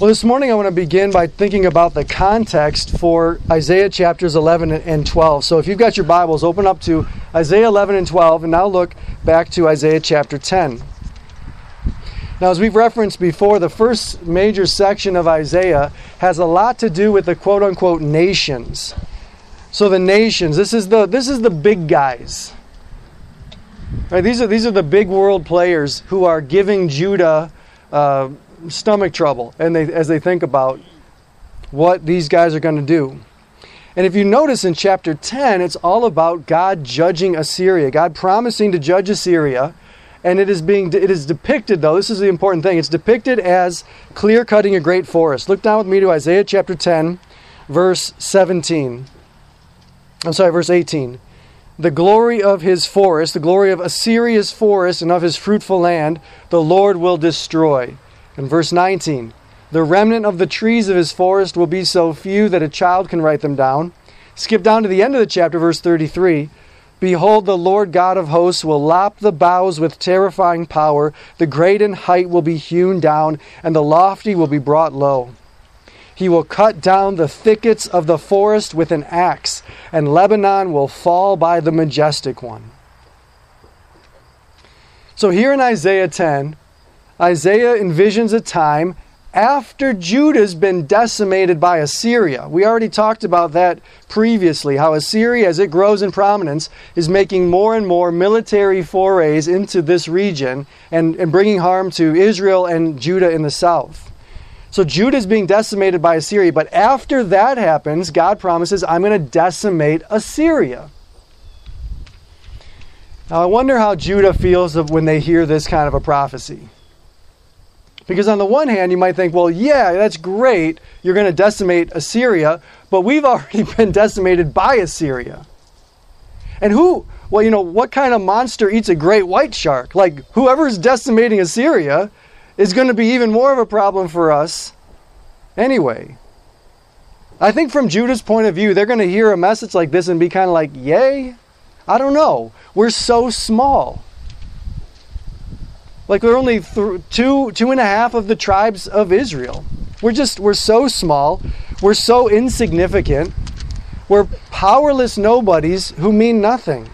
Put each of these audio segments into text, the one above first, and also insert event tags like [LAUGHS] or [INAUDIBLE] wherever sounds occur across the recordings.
Well, this morning I want to begin by thinking about the context for Isaiah chapters 11 and 12. So if you've got your Bibles, open up to Isaiah 11 and 12, and now look back to Isaiah chapter 10. Now, as we've referenced before, the first major section of Isaiah has a lot to do with the quote unquote nations. So the nations, this is the this is the big guys. Right, these are these are the big world players who are giving Judah uh, stomach trouble, and they as they think about what these guys are going to do. And if you notice in chapter 10, it's all about God judging Assyria, God promising to judge Assyria and it is being it is depicted though this is the important thing it's depicted as clear cutting a great forest. Look down with me to isaiah chapter 10 verse 17 i'm sorry verse 18 the glory of his forest the glory of assyria's forest and of his fruitful land the lord will destroy and verse 19 the remnant of the trees of his forest will be so few that a child can write them down skip down to the end of the chapter verse 33 Behold, the Lord God of hosts will lop the boughs with terrifying power. The great in height will be hewn down, and the lofty will be brought low. He will cut down the thickets of the forest with an axe, and Lebanon will fall by the majestic one. So, here in Isaiah 10, Isaiah envisions a time after Judah's been decimated by Assyria. We already talked about that previously, how Assyria, as it grows in prominence, is making more and more military forays into this region and, and bringing harm to Israel and Judah in the south. So Judah is being decimated by Assyria, but after that happens, God promises, I'm going to decimate Assyria. Now, I wonder how Judah feels when they hear this kind of a prophecy. Because on the one hand, you might think, well, yeah, that's great. You're going to decimate Assyria, but we've [LAUGHS] already been decimated by Assyria. And who, well, you know, what kind of monster eats a great white shark? Like, whoever's decimating Assyria is going to be even more of a problem for us anyway. I think from Judah's point of view, they're going to hear a message like this and be kind of like, yay? I don't know. We're so small. Like we're only th- two, two and a half of the tribes of Israel. We're just, we're so small. We're so insignificant. We're powerless nobodies who mean nothing.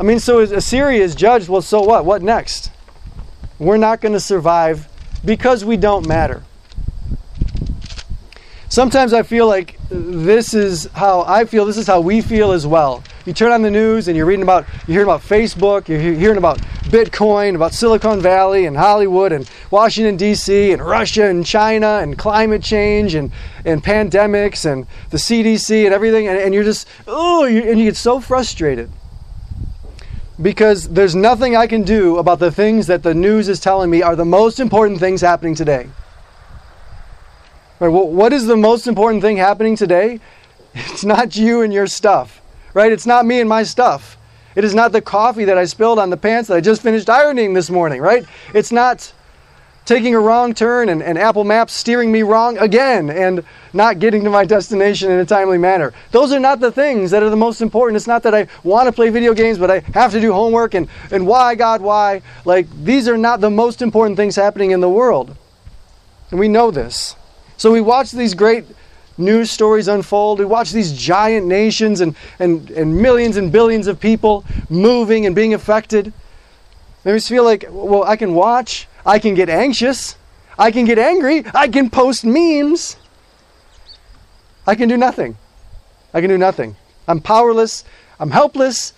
I mean, so Assyria is judged. Well, so what? What next? We're not going to survive because we don't matter. Sometimes I feel like this is how I feel, this is how we feel as well. You turn on the news and you're reading about, you're hearing about Facebook, you're hearing about Bitcoin, about Silicon Valley and Hollywood and Washington, D.C., and Russia and China and climate change and, and pandemics and the CDC and everything. And, and you're just, oh, and you get so frustrated because there's nothing I can do about the things that the news is telling me are the most important things happening today. Right, well, what is the most important thing happening today? [LAUGHS] It's not you and your stuff right? It's not me and my stuff. It is not the coffee that I spilled on the pants that I just finished ironing this morning, right? It's not taking a wrong turn and, and, Apple Maps steering me wrong again and not getting to my destination in a timely manner. Those are not the things that are the most important. It's not that I want to play video games, but I have to do homework and, and why, God, why? Like, these are not the most important things happening in the world. And we know this. So we watch these great news stories unfold. We watch these giant nations and, and, and millions and billions of people moving and being affected. They just feel like, well, I can watch, I can get anxious, I can get angry, I can post memes. I can do nothing. I can do nothing. I'm powerless, I'm helpless,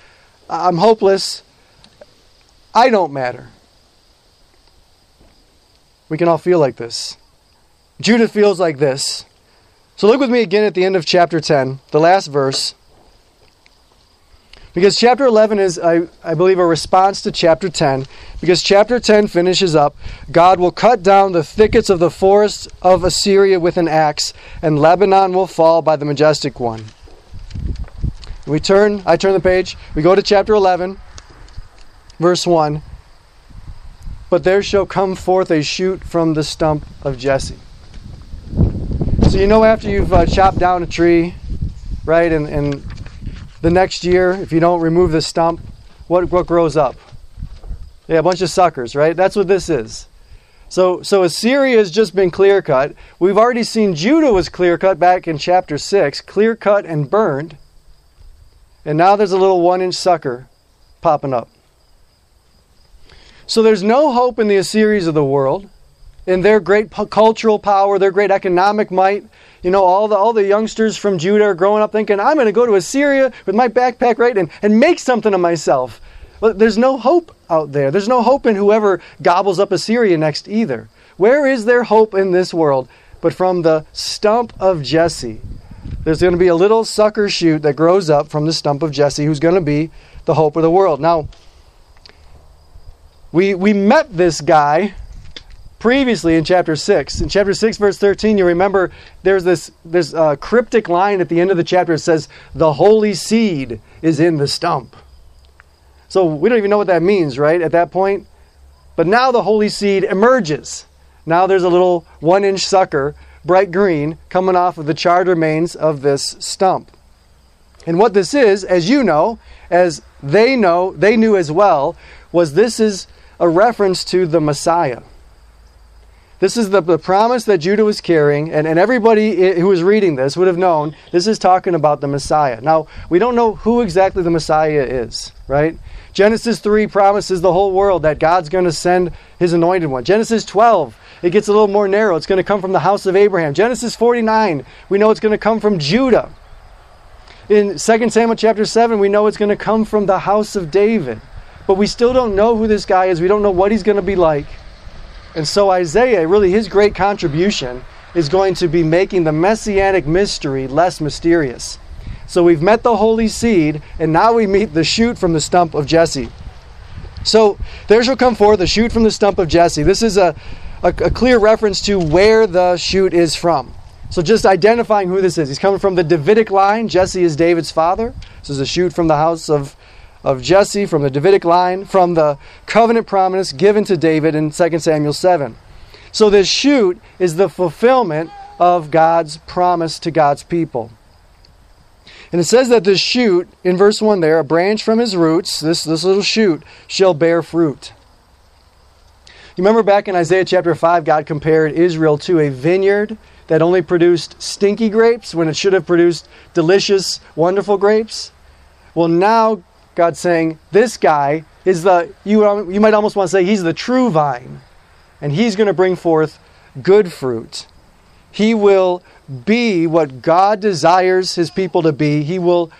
I'm hopeless. I don't matter. We can all feel like this. Judah feels like this. So look with me again at the end of chapter 10, the last verse. Because chapter 11 is, I, I believe, a response to chapter 10. Because chapter 10 finishes up God will cut down the thickets of the forests of Assyria with an axe, and Lebanon will fall by the majestic one. We turn, I turn the page, we go to chapter 11, verse 1. But there shall come forth a shoot from the stump of Jesse. So you know after you've uh, chopped down a tree, right, and, and the next year, if you don't remove the stump, what, what grows up? Yeah, a bunch of suckers, right? That's what this is. So, so Assyria has just been clear cut. We've already seen Judah was clear cut back in chapter 6, clear cut and burned. And now there's a little one inch sucker popping up. So there's no hope in the Assyrians of the world, in their great cultural power, their great economic might. You know, all the all the youngsters from Judah are growing up thinking, I'm going to go to Assyria with my backpack right and, and make something of myself. But there's no hope out there. There's no hope in whoever gobbles up Assyria next either. Where is there hope in this world but from the stump of Jesse? There's going to be a little sucker shoot that grows up from the stump of Jesse who's going to be the hope of the world. Now, we, we met this guy previously in chapter 6. In chapter 6, verse 13, you remember there's this, this uh, cryptic line at the end of the chapter. It says, The holy seed is in the stump. So we don't even know what that means, right, at that point. But now the holy seed emerges. Now there's a little one inch sucker, bright green, coming off of the charred remains of this stump. And what this is, as you know, as they know, they knew as well, was this is a reference to the Messiah. This is the, the promise that Judah was carrying, and, and everybody who was reading this would have known this is talking about the Messiah. Now, we don't know who exactly the Messiah is, right? Genesis 3 promises the whole world that God's going to send his anointed one. Genesis 12, it gets a little more narrow. It's going to come from the house of Abraham. Genesis 49, we know it's going to come from Judah. In 2 Samuel chapter 7, we know it's going to come from the house of David. But we still don't know who this guy is. We don't know what he's going to be like. And so Isaiah, really his great contribution is going to be making the messianic mystery less mysterious. So we've met the holy seed, and now we meet the shoot from the stump of Jesse. So there shall come forth a shoot from the stump of Jesse. This is a, a, a, clear reference to where the shoot is from. So just identifying who this is. He's coming from the Davidic line. Jesse is David's father. This is a shoot from the house of of Jesse from the Davidic line, from the covenant promise given to David in 2 Samuel 7. So this shoot is the fulfillment of God's promise to God's people. And it says that this shoot, in verse 1 there, a branch from his roots, this, this little shoot, shall bear fruit. You remember back in Isaiah chapter 5, God compared Israel to a vineyard that only produced stinky grapes when it should have produced delicious, wonderful grapes? Well, now God's saying, This guy is the, you, um, you might almost want to say, he's the true vine. And he's going to bring forth good fruit. He will be what God desires his people to be. He will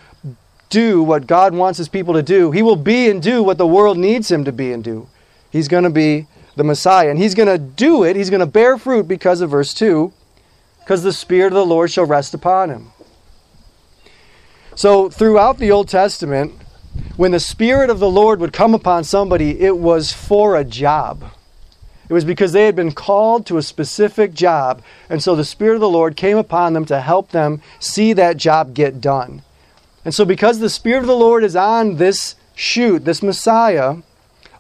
do what God wants his people to do. He will be and do what the world needs him to be and do. He's going to be the Messiah. And he's going to do it, he's going to bear fruit because of verse 2 because the Spirit of the Lord shall rest upon him. So, throughout the Old Testament, when the Spirit of the Lord would come upon somebody, it was for a job. It was because they had been called to a specific job. And so the Spirit of the Lord came upon them to help them see that job get done. And so, because the Spirit of the Lord is on this shoot, this Messiah,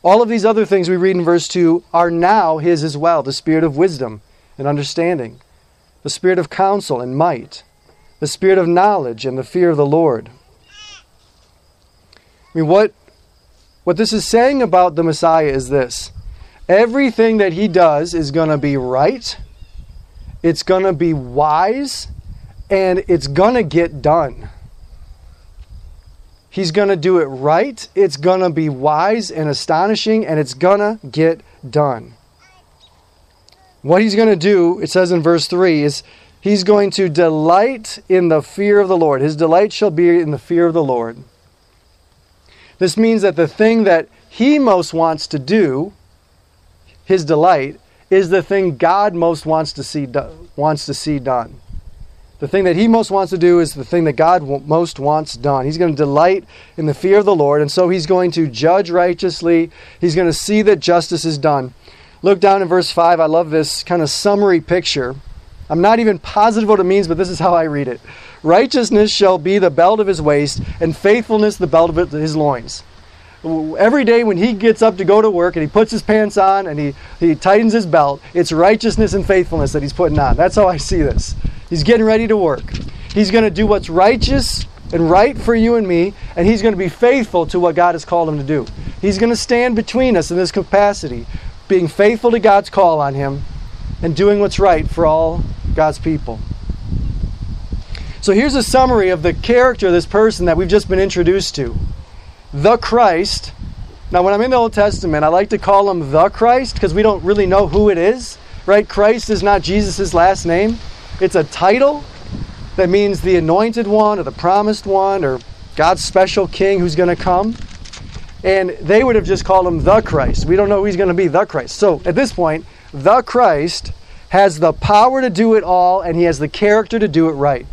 all of these other things we read in verse 2 are now His as well the Spirit of wisdom and understanding, the Spirit of counsel and might, the Spirit of knowledge and the fear of the Lord. I mean, what, what this is saying about the Messiah is this everything that he does is going to be right, it's going to be wise, and it's going to get done. He's going to do it right, it's going to be wise and astonishing, and it's going to get done. What he's going to do, it says in verse 3, is he's going to delight in the fear of the Lord. His delight shall be in the fear of the Lord. This means that the thing that he most wants to do, his delight, is the thing God most wants to see do- wants to see done. The thing that he most wants to do is the thing that God most wants done. He's going to delight in the fear of the Lord, and so he's going to judge righteously. He's going to see that justice is done. Look down in verse 5. I love this kind of summary picture. I'm not even positive what it means, but this is how I read it. Righteousness shall be the belt of his waist, and faithfulness the belt of his loins. Every day when he gets up to go to work and he puts his pants on and he, he tightens his belt, it's righteousness and faithfulness that he's putting on. That's how I see this. He's getting ready to work. He's going to do what's righteous and right for you and me, and he's going to be faithful to what God has called him to do. He's going to stand between us in this capacity, being faithful to God's call on him, and doing what's right for all God's people. So here's a summary of the character of this person that we've just been introduced to the Christ. Now, when I'm in the Old Testament, I like to call him the Christ because we don't really know who it is, right? Christ is not Jesus' last name, it's a title that means the anointed one or the promised one or God's special king who's going to come. And they would have just called him the Christ. We don't know who he's going to be, the Christ. So at this point, the Christ has the power to do it all and he has the character to do it right.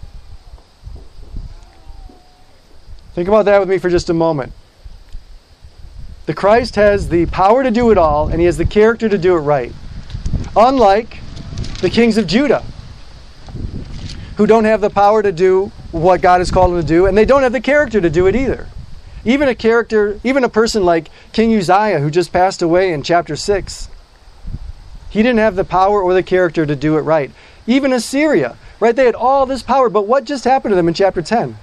Think about that with me for just a moment. The Christ has the power to do it all and he has the character to do it right. Unlike the kings of Judah, who don't have the power to do what God has called them to do, and they don't have the character to do it either. Even a character, even a person like King Uzziah, who just passed away in chapter 6, he didn't have the power or the character to do it right. Even Assyria, right? They had all this power, but what just happened to them in chapter 10?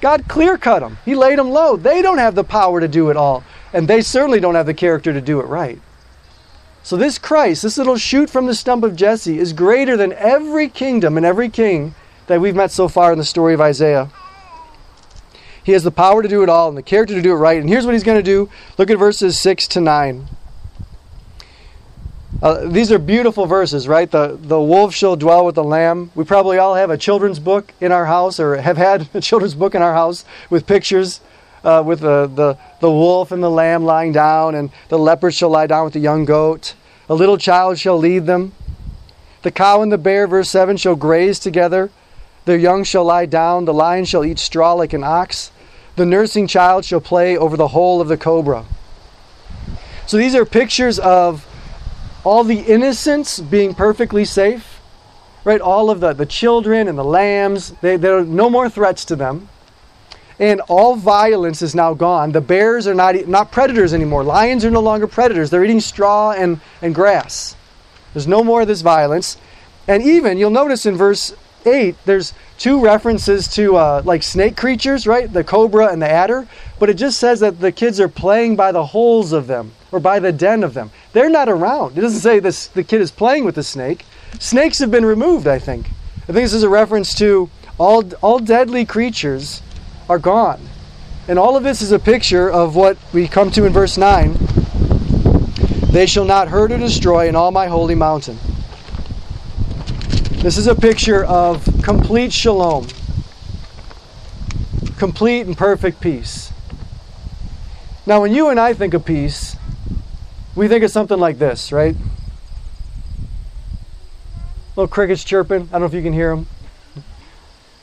God clear cut them. He laid them low. They don't have the power to do it all, and they certainly don't have the character to do it right. So, this Christ, this little shoot from the stump of Jesse, is greater than every kingdom and every king that we've met so far in the story of Isaiah. He has the power to do it all and the character to do it right. And here's what he's going to do. Look at verses 6 to 9. Uh, these are beautiful verses, right? The, the wolf shall dwell with the lamb. We probably all have a children's book in our house or have had a children's book in our house with pictures uh, with the, the, the wolf and the lamb lying down, and the leopard shall lie down with the young goat. A little child shall lead them. The cow and the bear, verse 7, shall graze together. Their young shall lie down. The lion shall eat straw like an ox. The nursing child shall play over the hole of the cobra. So these are pictures of all the innocents being perfectly safe, right? All of the, the children and the lambs, they, there are no more threats to them and all violence is now gone. The bears are not, not predators anymore. Lions are no longer predators. They're eating straw and, and grass. There's no more of this violence. And even, you'll notice in verse 8, there's two references to uh, like snake creatures, right? The cobra and the adder. But it just says that the kids are playing by the holes of them or by the den of them. They're not around. It doesn't say this, the kid is playing with the snake. Snakes have been removed, I think. I think this is a reference to all, all deadly creatures are gone. And all of this is a picture of what we come to in verse 9. They shall not hurt or destroy in all my holy mountain. This is a picture of complete shalom, complete and perfect peace. Now, when you and I think of peace, we think of something like this, right? Little crickets chirping. I don't know if you can hear them.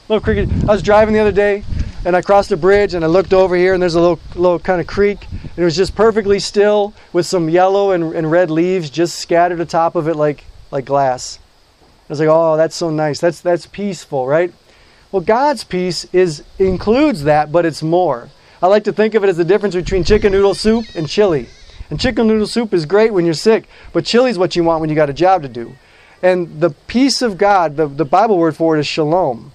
Little cricket. I was driving the other day and I crossed a bridge and I looked over here and there's a little little kind of creek and it was just perfectly still with some yellow and, and red leaves just scattered atop of it like like glass. I was like, oh, that's so nice. That's that's peaceful, right? Well, God's peace is includes that, but it's more. I like to think of it as the difference between chicken noodle soup and chili. And chicken noodle soup is great when you're sick, but chili is what you want when you got a job to do. And the peace of God, the, the Bible word for it is shalom.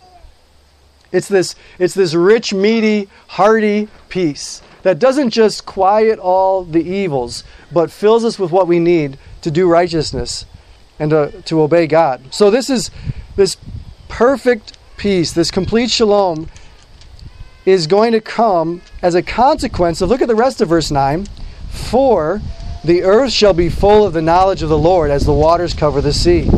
It's this, it's this rich, meaty, hearty peace that doesn't just quiet all the evils, but fills us with what we need to do righteousness and to, to obey God. So this is this perfect peace, this complete shalom is going to come as a consequence of look at the rest of verse 9 for the earth shall be full of the knowledge of the Lord as the waters cover the sea.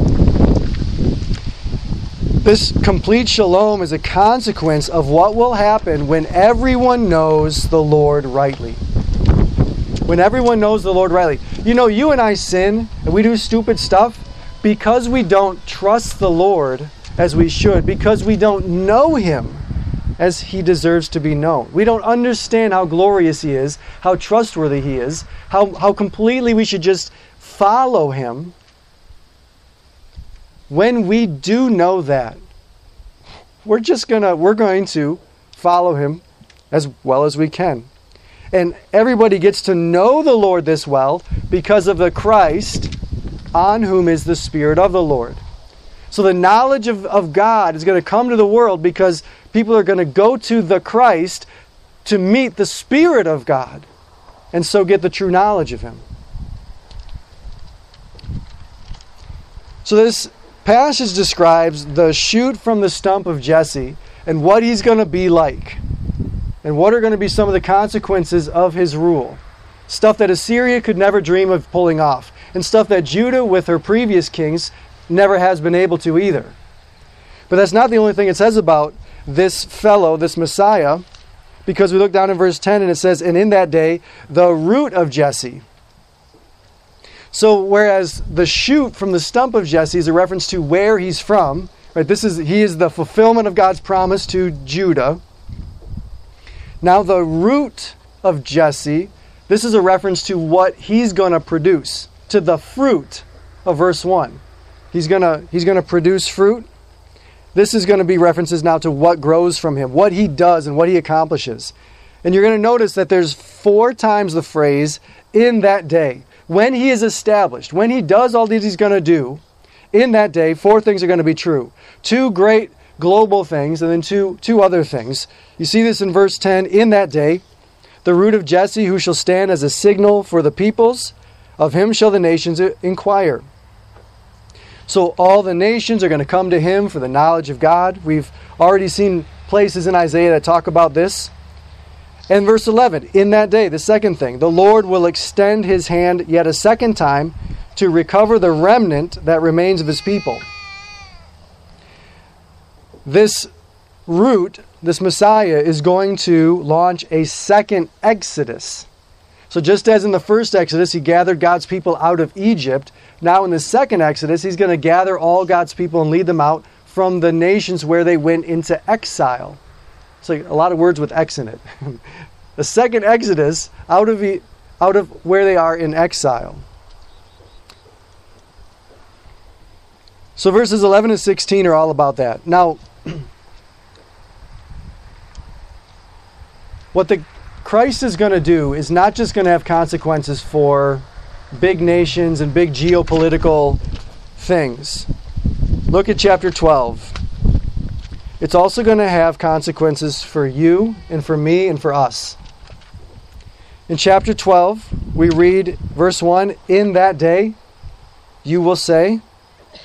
This complete shalom is a consequence of what will happen when everyone knows the Lord rightly. When everyone knows the Lord rightly. You know, you and I sin and we do stupid stuff because we don't trust the Lord as we should, because we don't know Him as He deserves to be known. We don't understand how glorious He is, how trustworthy He is, how, how completely we should just follow Him when we do know that, we're just gonna we're going to follow him as well as we can. And everybody gets to know the Lord this well because of the Christ on whom is the Spirit of the Lord. So the knowledge of, of God is going to come to the world because people are going to go to the Christ to meet the Spirit of God and so get the true knowledge of Him. So this passage describes the shoot from the stump of Jesse and what he's going to be like. And what are going to be some of the consequences of his rule. Stuff that Assyria could never dream of pulling off, and stuff that Judah, with her previous kings, never has been able to either. But that's not the only thing it says about this fellow, this Messiah, because we look down in verse 10 and it says, And in that day, the root of Jesse. So, whereas the shoot from the stump of Jesse is a reference to where he's from, right? This is he is the fulfillment of God's promise to Judah. Now, the root of Jesse, this is a reference to what he's going to produce, to the fruit of verse 1. He's going to he's going to produce fruit. This is going to be references now to what grows from him, what he does and what he accomplishes. And you're going to notice that there's four times the phrase in that day when he is established, when he does all that he's going to do, in that day, four things are going to be true. Two great global things, and then two, two other things. You see this in verse 10 In that day, the root of Jesse, who shall stand as a signal for the peoples, of him shall the nations inquire. So all the nations are going to come to him for the knowledge of God. We've already seen places in Isaiah that talk about this. And verse 11, in that day, the second thing, the Lord will extend his hand yet a second time to recover the remnant that remains of his people. This root, this Messiah, is going to launch a second exodus. So, just as in the first exodus, he gathered God's people out of Egypt, now in the second exodus, he's going to gather all God's people and lead them out from the nations where they went into exile. So, a lot of words with X in it. [LAUGHS] the second Exodus out of, out of where they are in exile. So verses 11 and 16 are all about that. Now, [CLEARS THROAT] what the Christ is going to do is not just going to have consequences for big nations and big geopolitical things. Look at chapter 12 it's also going to have consequences for you and for me and for us. In chapter 12, we read verse 1 In that day you will say,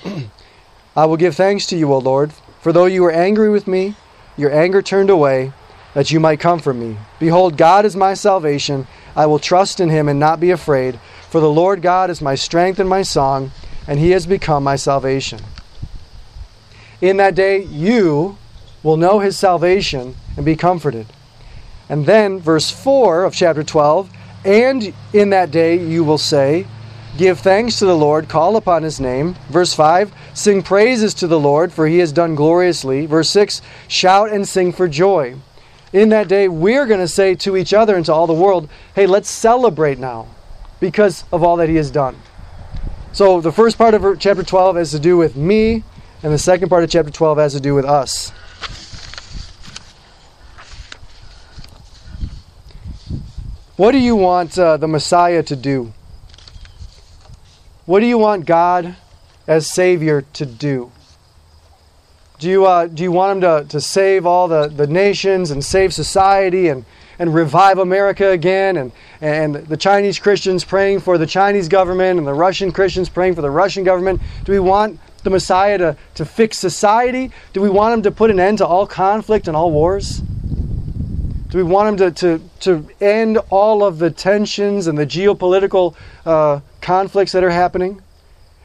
[CLEARS THROAT] I will give thanks to you, O Lord, for though you were angry with me, your anger turned away, that you might comfort me. Behold, God is my salvation. I will trust in him and not be afraid, for the Lord God is my strength and my song, and he has become my salvation. In that day, you will know his salvation and be comforted. And then, verse 4 of chapter 12, and in that day you will say, Give thanks to the Lord, call upon his name. Verse 5, sing praises to the Lord, for he has done gloriously. Verse 6, shout and sing for joy. In that day, we're going to say to each other and to all the world, hey, let's celebrate now because of all that he has done. So, the first part of chapter 12 has to do with me, and the second part of chapter 12 has to do with us. What do you want uh, the Messiah to do? What do you want God as Savior to do? Do you, uh, do you want Him to, to save all the, the nations and save society and, and revive America again? And, and the Chinese Christians praying for the Chinese government and the Russian Christians praying for the Russian government? Do we want the Messiah to, to fix society? Do we want Him to put an end to all conflict and all wars? Do we want him to, to, to end all of the tensions and the geopolitical uh, conflicts that are happening?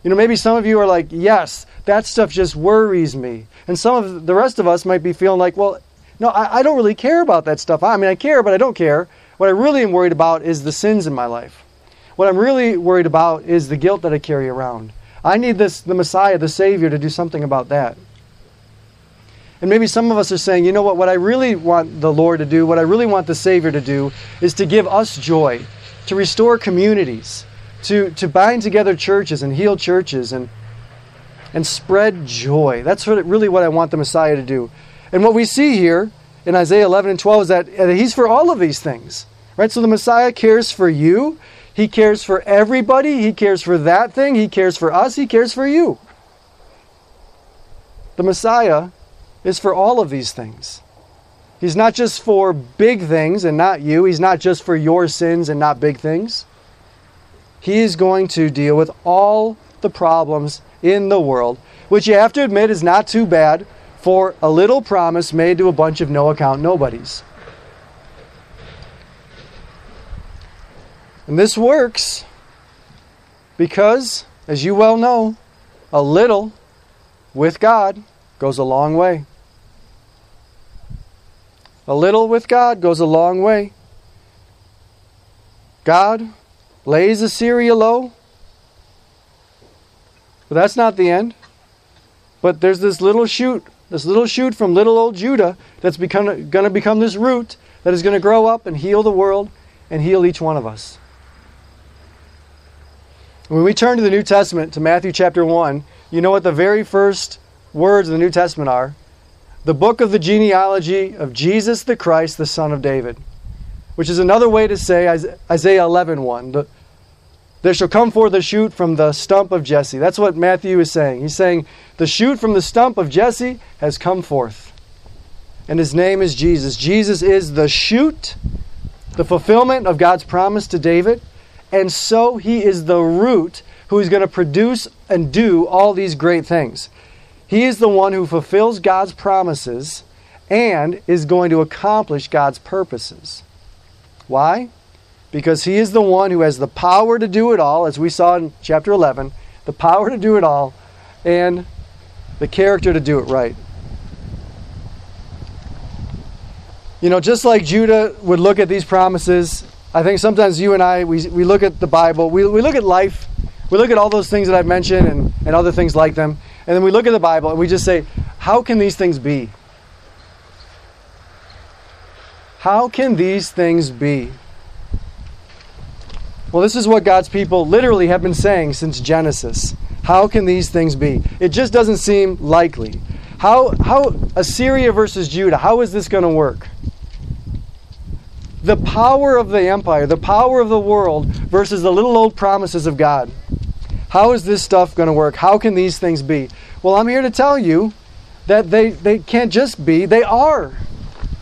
You know, maybe some of you are like, yes, that stuff just worries me. And some of the rest of us might be feeling like, well, no, I, I don't really care about that stuff. I mean, I care, but I don't care. What I really am worried about is the sins in my life. What I'm really worried about is the guilt that I carry around. I need this, the Messiah, the Savior, to do something about that. And maybe some of us are saying, you know what, what I really want the Lord to do, what I really want the Savior to do, is to give us joy, to restore communities, to, to bind together churches and heal churches and, and spread joy. That's what, really what I want the Messiah to do. And what we see here in Isaiah 11 and 12 is uh, that He's for all of these things. Right? So the Messiah cares for you. He cares for everybody. He cares for that thing. He cares for us. He cares for you. The Messiah is for all of these things. He's not just for big things and not you. He's not just for your sins and not big things. He is going to deal with all the problems in the world, which you have to admit is not too bad for a little promise made to a bunch of no account nobodies. And this works because, as you well know, a little with God goes a long way. A little with God goes a long way. God lays Assyria low. But that's not the end. But there's this little shoot, this little shoot from little old Judah that's going to become this root that is going to grow up and heal the world and heal each one of us. When we turn to the New Testament, to Matthew chapter 1, you know what the very first words of the New Testament are? The book of the genealogy of Jesus the Christ, the Son of David which is another way to say Isaiah 11:1. The, there shall come forth a shoot from the stump of Jesse. That's what Matthew is saying. He's saying the shoot from the stump of Jesse has come forth. And his name is Jesus. Jesus is the shoot, the fulfillment of God's promise to David. And so he is the root who is going to produce and do all these great things. He is the one who fulfills God's promises and is going to accomplish God's purposes. Why? Because he is the one who has the power to do it all, as we saw in chapter 11, the power to do it all, and the character to do it right. You know, just like Judah would look at these promises, I think sometimes you and I, we, we look at the Bible, we, we look at life, we look at all those things that I've mentioned and, and other things like them, and then we look at the Bible and we just say, how can these things be? How can these things be? Well, this is what God's people literally have been saying since Genesis. How can these things be? It just doesn't seem likely. How, how Assyria versus Judah, how is this going to work? The power of the empire, the power of the world versus the little old promises of God. How is this stuff going to work? How can these things be? Well, I'm here to tell you that they, they can't just be, they are.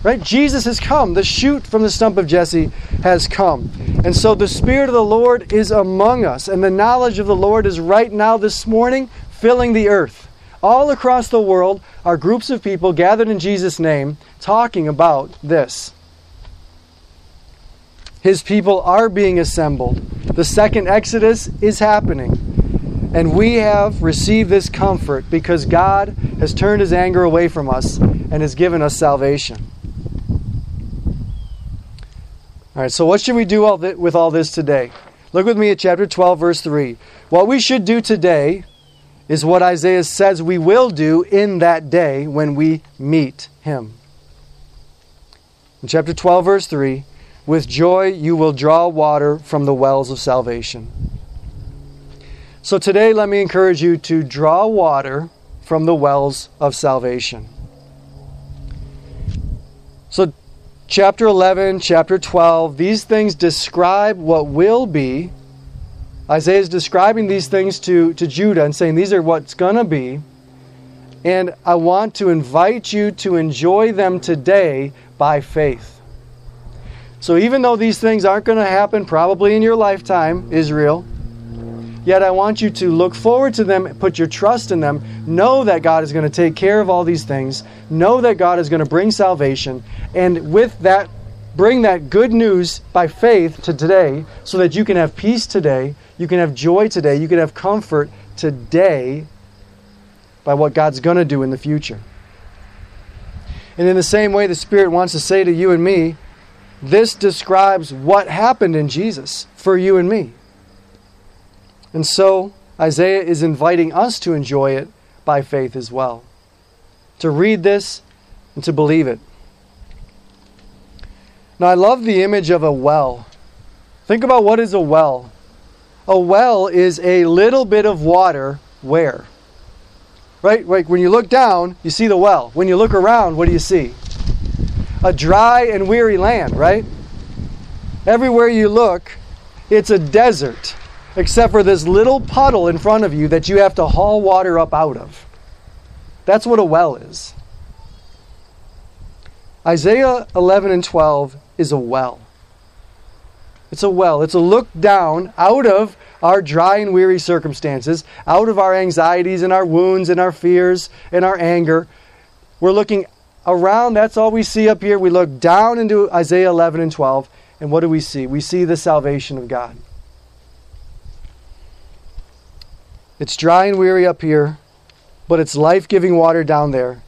Right? Jesus has come. The shoot from the stump of Jesse has come. And so the Spirit of the Lord is among us. And the knowledge of the Lord is right now, this morning, filling the earth. All across the world are groups of people gathered in Jesus' name talking about this. His people are being assembled. The second Exodus is happening. And we have received this comfort because God has turned his anger away from us and has given us salvation. All right, so what should we do all th- with all this today? Look with me at chapter 12, verse 3. What we should do today is what Isaiah says we will do in that day when we meet him. In chapter 12, verse 3, with joy you will draw water from the wells of salvation. So today, let me encourage you to draw water from the wells of salvation. So chapter 11, chapter 12, these things describe what will be. Isaiah is describing these things to, to Judah and saying these are what's going to be. And I want to invite you to enjoy them today by faith. So, even though these things aren't going to happen probably in your lifetime, Israel, Yet I want you to look forward to them, put your trust in them, know that God is going to take care of all these things, know that God is going to bring salvation, and with that, bring that good news by faith to today so that you can have peace today, you can have joy today, you can have comfort today by what God's going to do in the future. And in the same way, the Spirit wants to say to you and me, this describes what happened in Jesus for you and me. And so Isaiah is inviting us to enjoy it by faith as well. To read this and to believe it. Now, I love the image of a well. Think about what is a well. A well is a little bit of water where? Right? Like when you look down, you see the well. When you look around, what do you see? A dry and weary land, right? Everywhere you look, it's a desert except for this little puddle in front of you that you have to haul water up out of. That's what a well is. Isaiah 11 and 12 is a well. It's a well. It's a look down out of our dry and weary circumstances, out of our anxieties and our wounds and our fears and our anger. We're looking around. That's all we see up here. We look down into Isaiah 11 and 12. And what do we see? We see the salvation of God. It's dry and weary up here, but it's life giving water down there.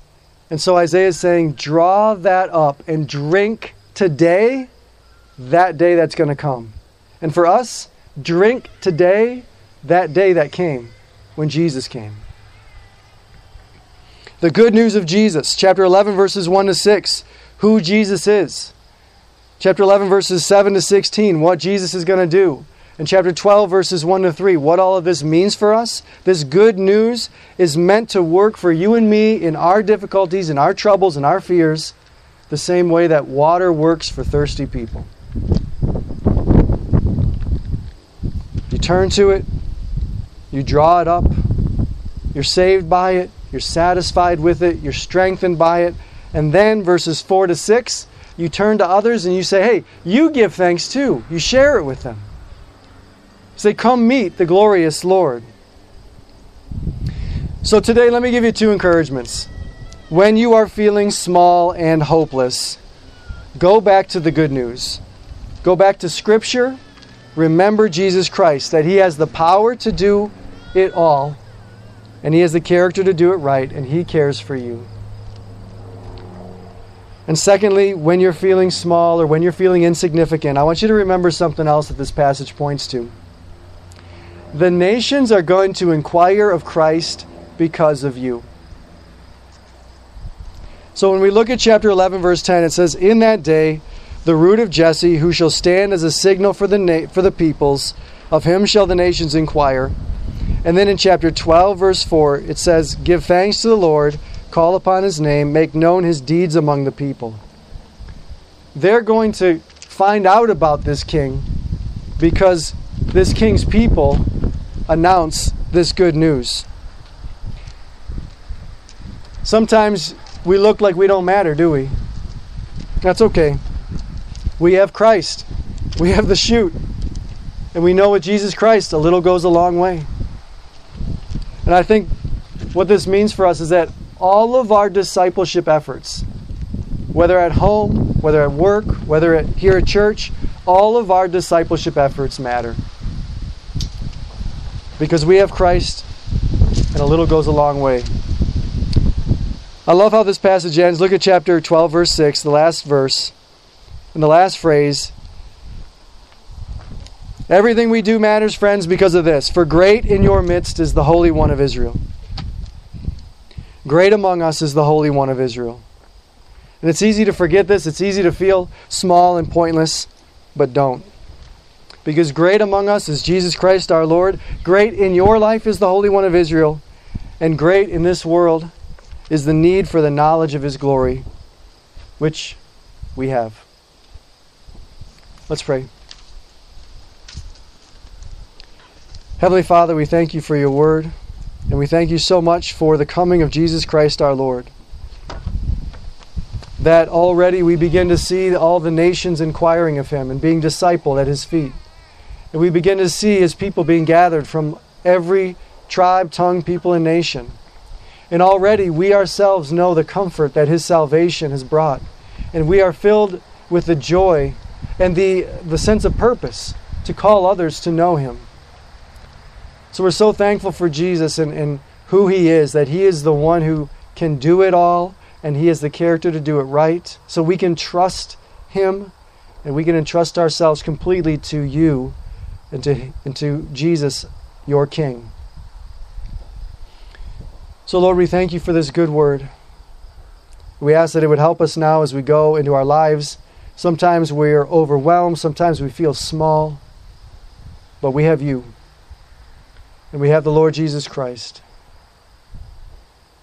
And so Isaiah is saying, draw that up and drink today that day that's going to come. And for us, drink today that day that came when Jesus came. The good news of Jesus, chapter 11, verses 1 to 6, who Jesus is. Chapter 11, verses 7 to 16, what Jesus is going to do. And chapter 12, verses 1 to 3, what all of this means for us. This good news is meant to work for you and me in our difficulties, in our troubles, in our fears, the same way that water works for thirsty people. You turn to it, you draw it up, you're saved by it, you're satisfied with it, you're strengthened by it. And then, verses 4 to 6, you turn to others and you say, hey, you give thanks too. You share it with them. Say, come meet the glorious Lord. So today, let me give you two encouragements. When you are feeling small and hopeless, go back to the good news. Go back to Scripture. Remember Jesus Christ, that He has the power to do it all, and He has the character to do it right, and He cares for you. And secondly, when you're feeling small or when you're feeling insignificant, I want you to remember something else that this passage points to. The nations are going to inquire of Christ because of you. So when we look at chapter 11, verse 10, it says, In that day, the root of Jesse, who shall stand as a signal for the, na- for the peoples, of him shall the nations inquire. And then in chapter 12, verse 4, it says, Give thanks to the Lord, call upon his name, make known his deeds among the people. They're going to find out about this king because this king's people announce this good news. Sometimes we look like we don't matter, do we? That's okay. We have Christ. We have the shoot. And we know with Jesus Christ, a little goes a long way. And I think what this means for us is that all of our discipleship efforts, whether at home, whether at work, whether at, here at church, all of our discipleship efforts matter. Because we have Christ, and a little goes a long way. I love how this passage ends. Look at chapter 12, verse 6, the last verse. And the last phrase Everything we do matters, friends, because of this. For great in your midst is the Holy One of Israel. Great among us is the Holy One of Israel. And it's easy to forget this. It's easy to feel small and pointless, but don't. Because great among us is Jesus Christ our Lord. Great in your life is the Holy One of Israel. And great in this world is the need for the knowledge of His glory, which we have. Let's pray. Heavenly Father, we thank you for your word, and we thank you so much for the coming of Jesus Christ our Lord. That already we begin to see all the nations inquiring of him and being discipled at his feet. And we begin to see his people being gathered from every tribe, tongue, people, and nation. And already we ourselves know the comfort that his salvation has brought. And we are filled with the joy and the, the sense of purpose to call others to know Him. So we're so thankful for Jesus and, and who He is, that He is the one who can do it all and He has the character to do it right. So we can trust Him and we can entrust ourselves completely to you and to, and to Jesus, your King. So, Lord, we thank you for this good word. We ask that it would help us now as we go into our lives Sometimes we're overwhelmed, sometimes we feel small, but we have you. And we have the Lord Jesus Christ.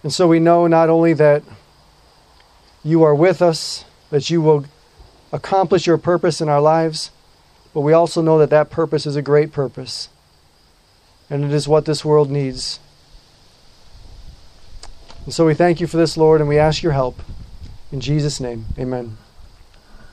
And so we know not only that you are with us, that you will accomplish your purpose in our lives, but we also know that that purpose is a great purpose. And it is what this world needs. And so we thank you for this, Lord, and we ask your help. In Jesus' name, amen.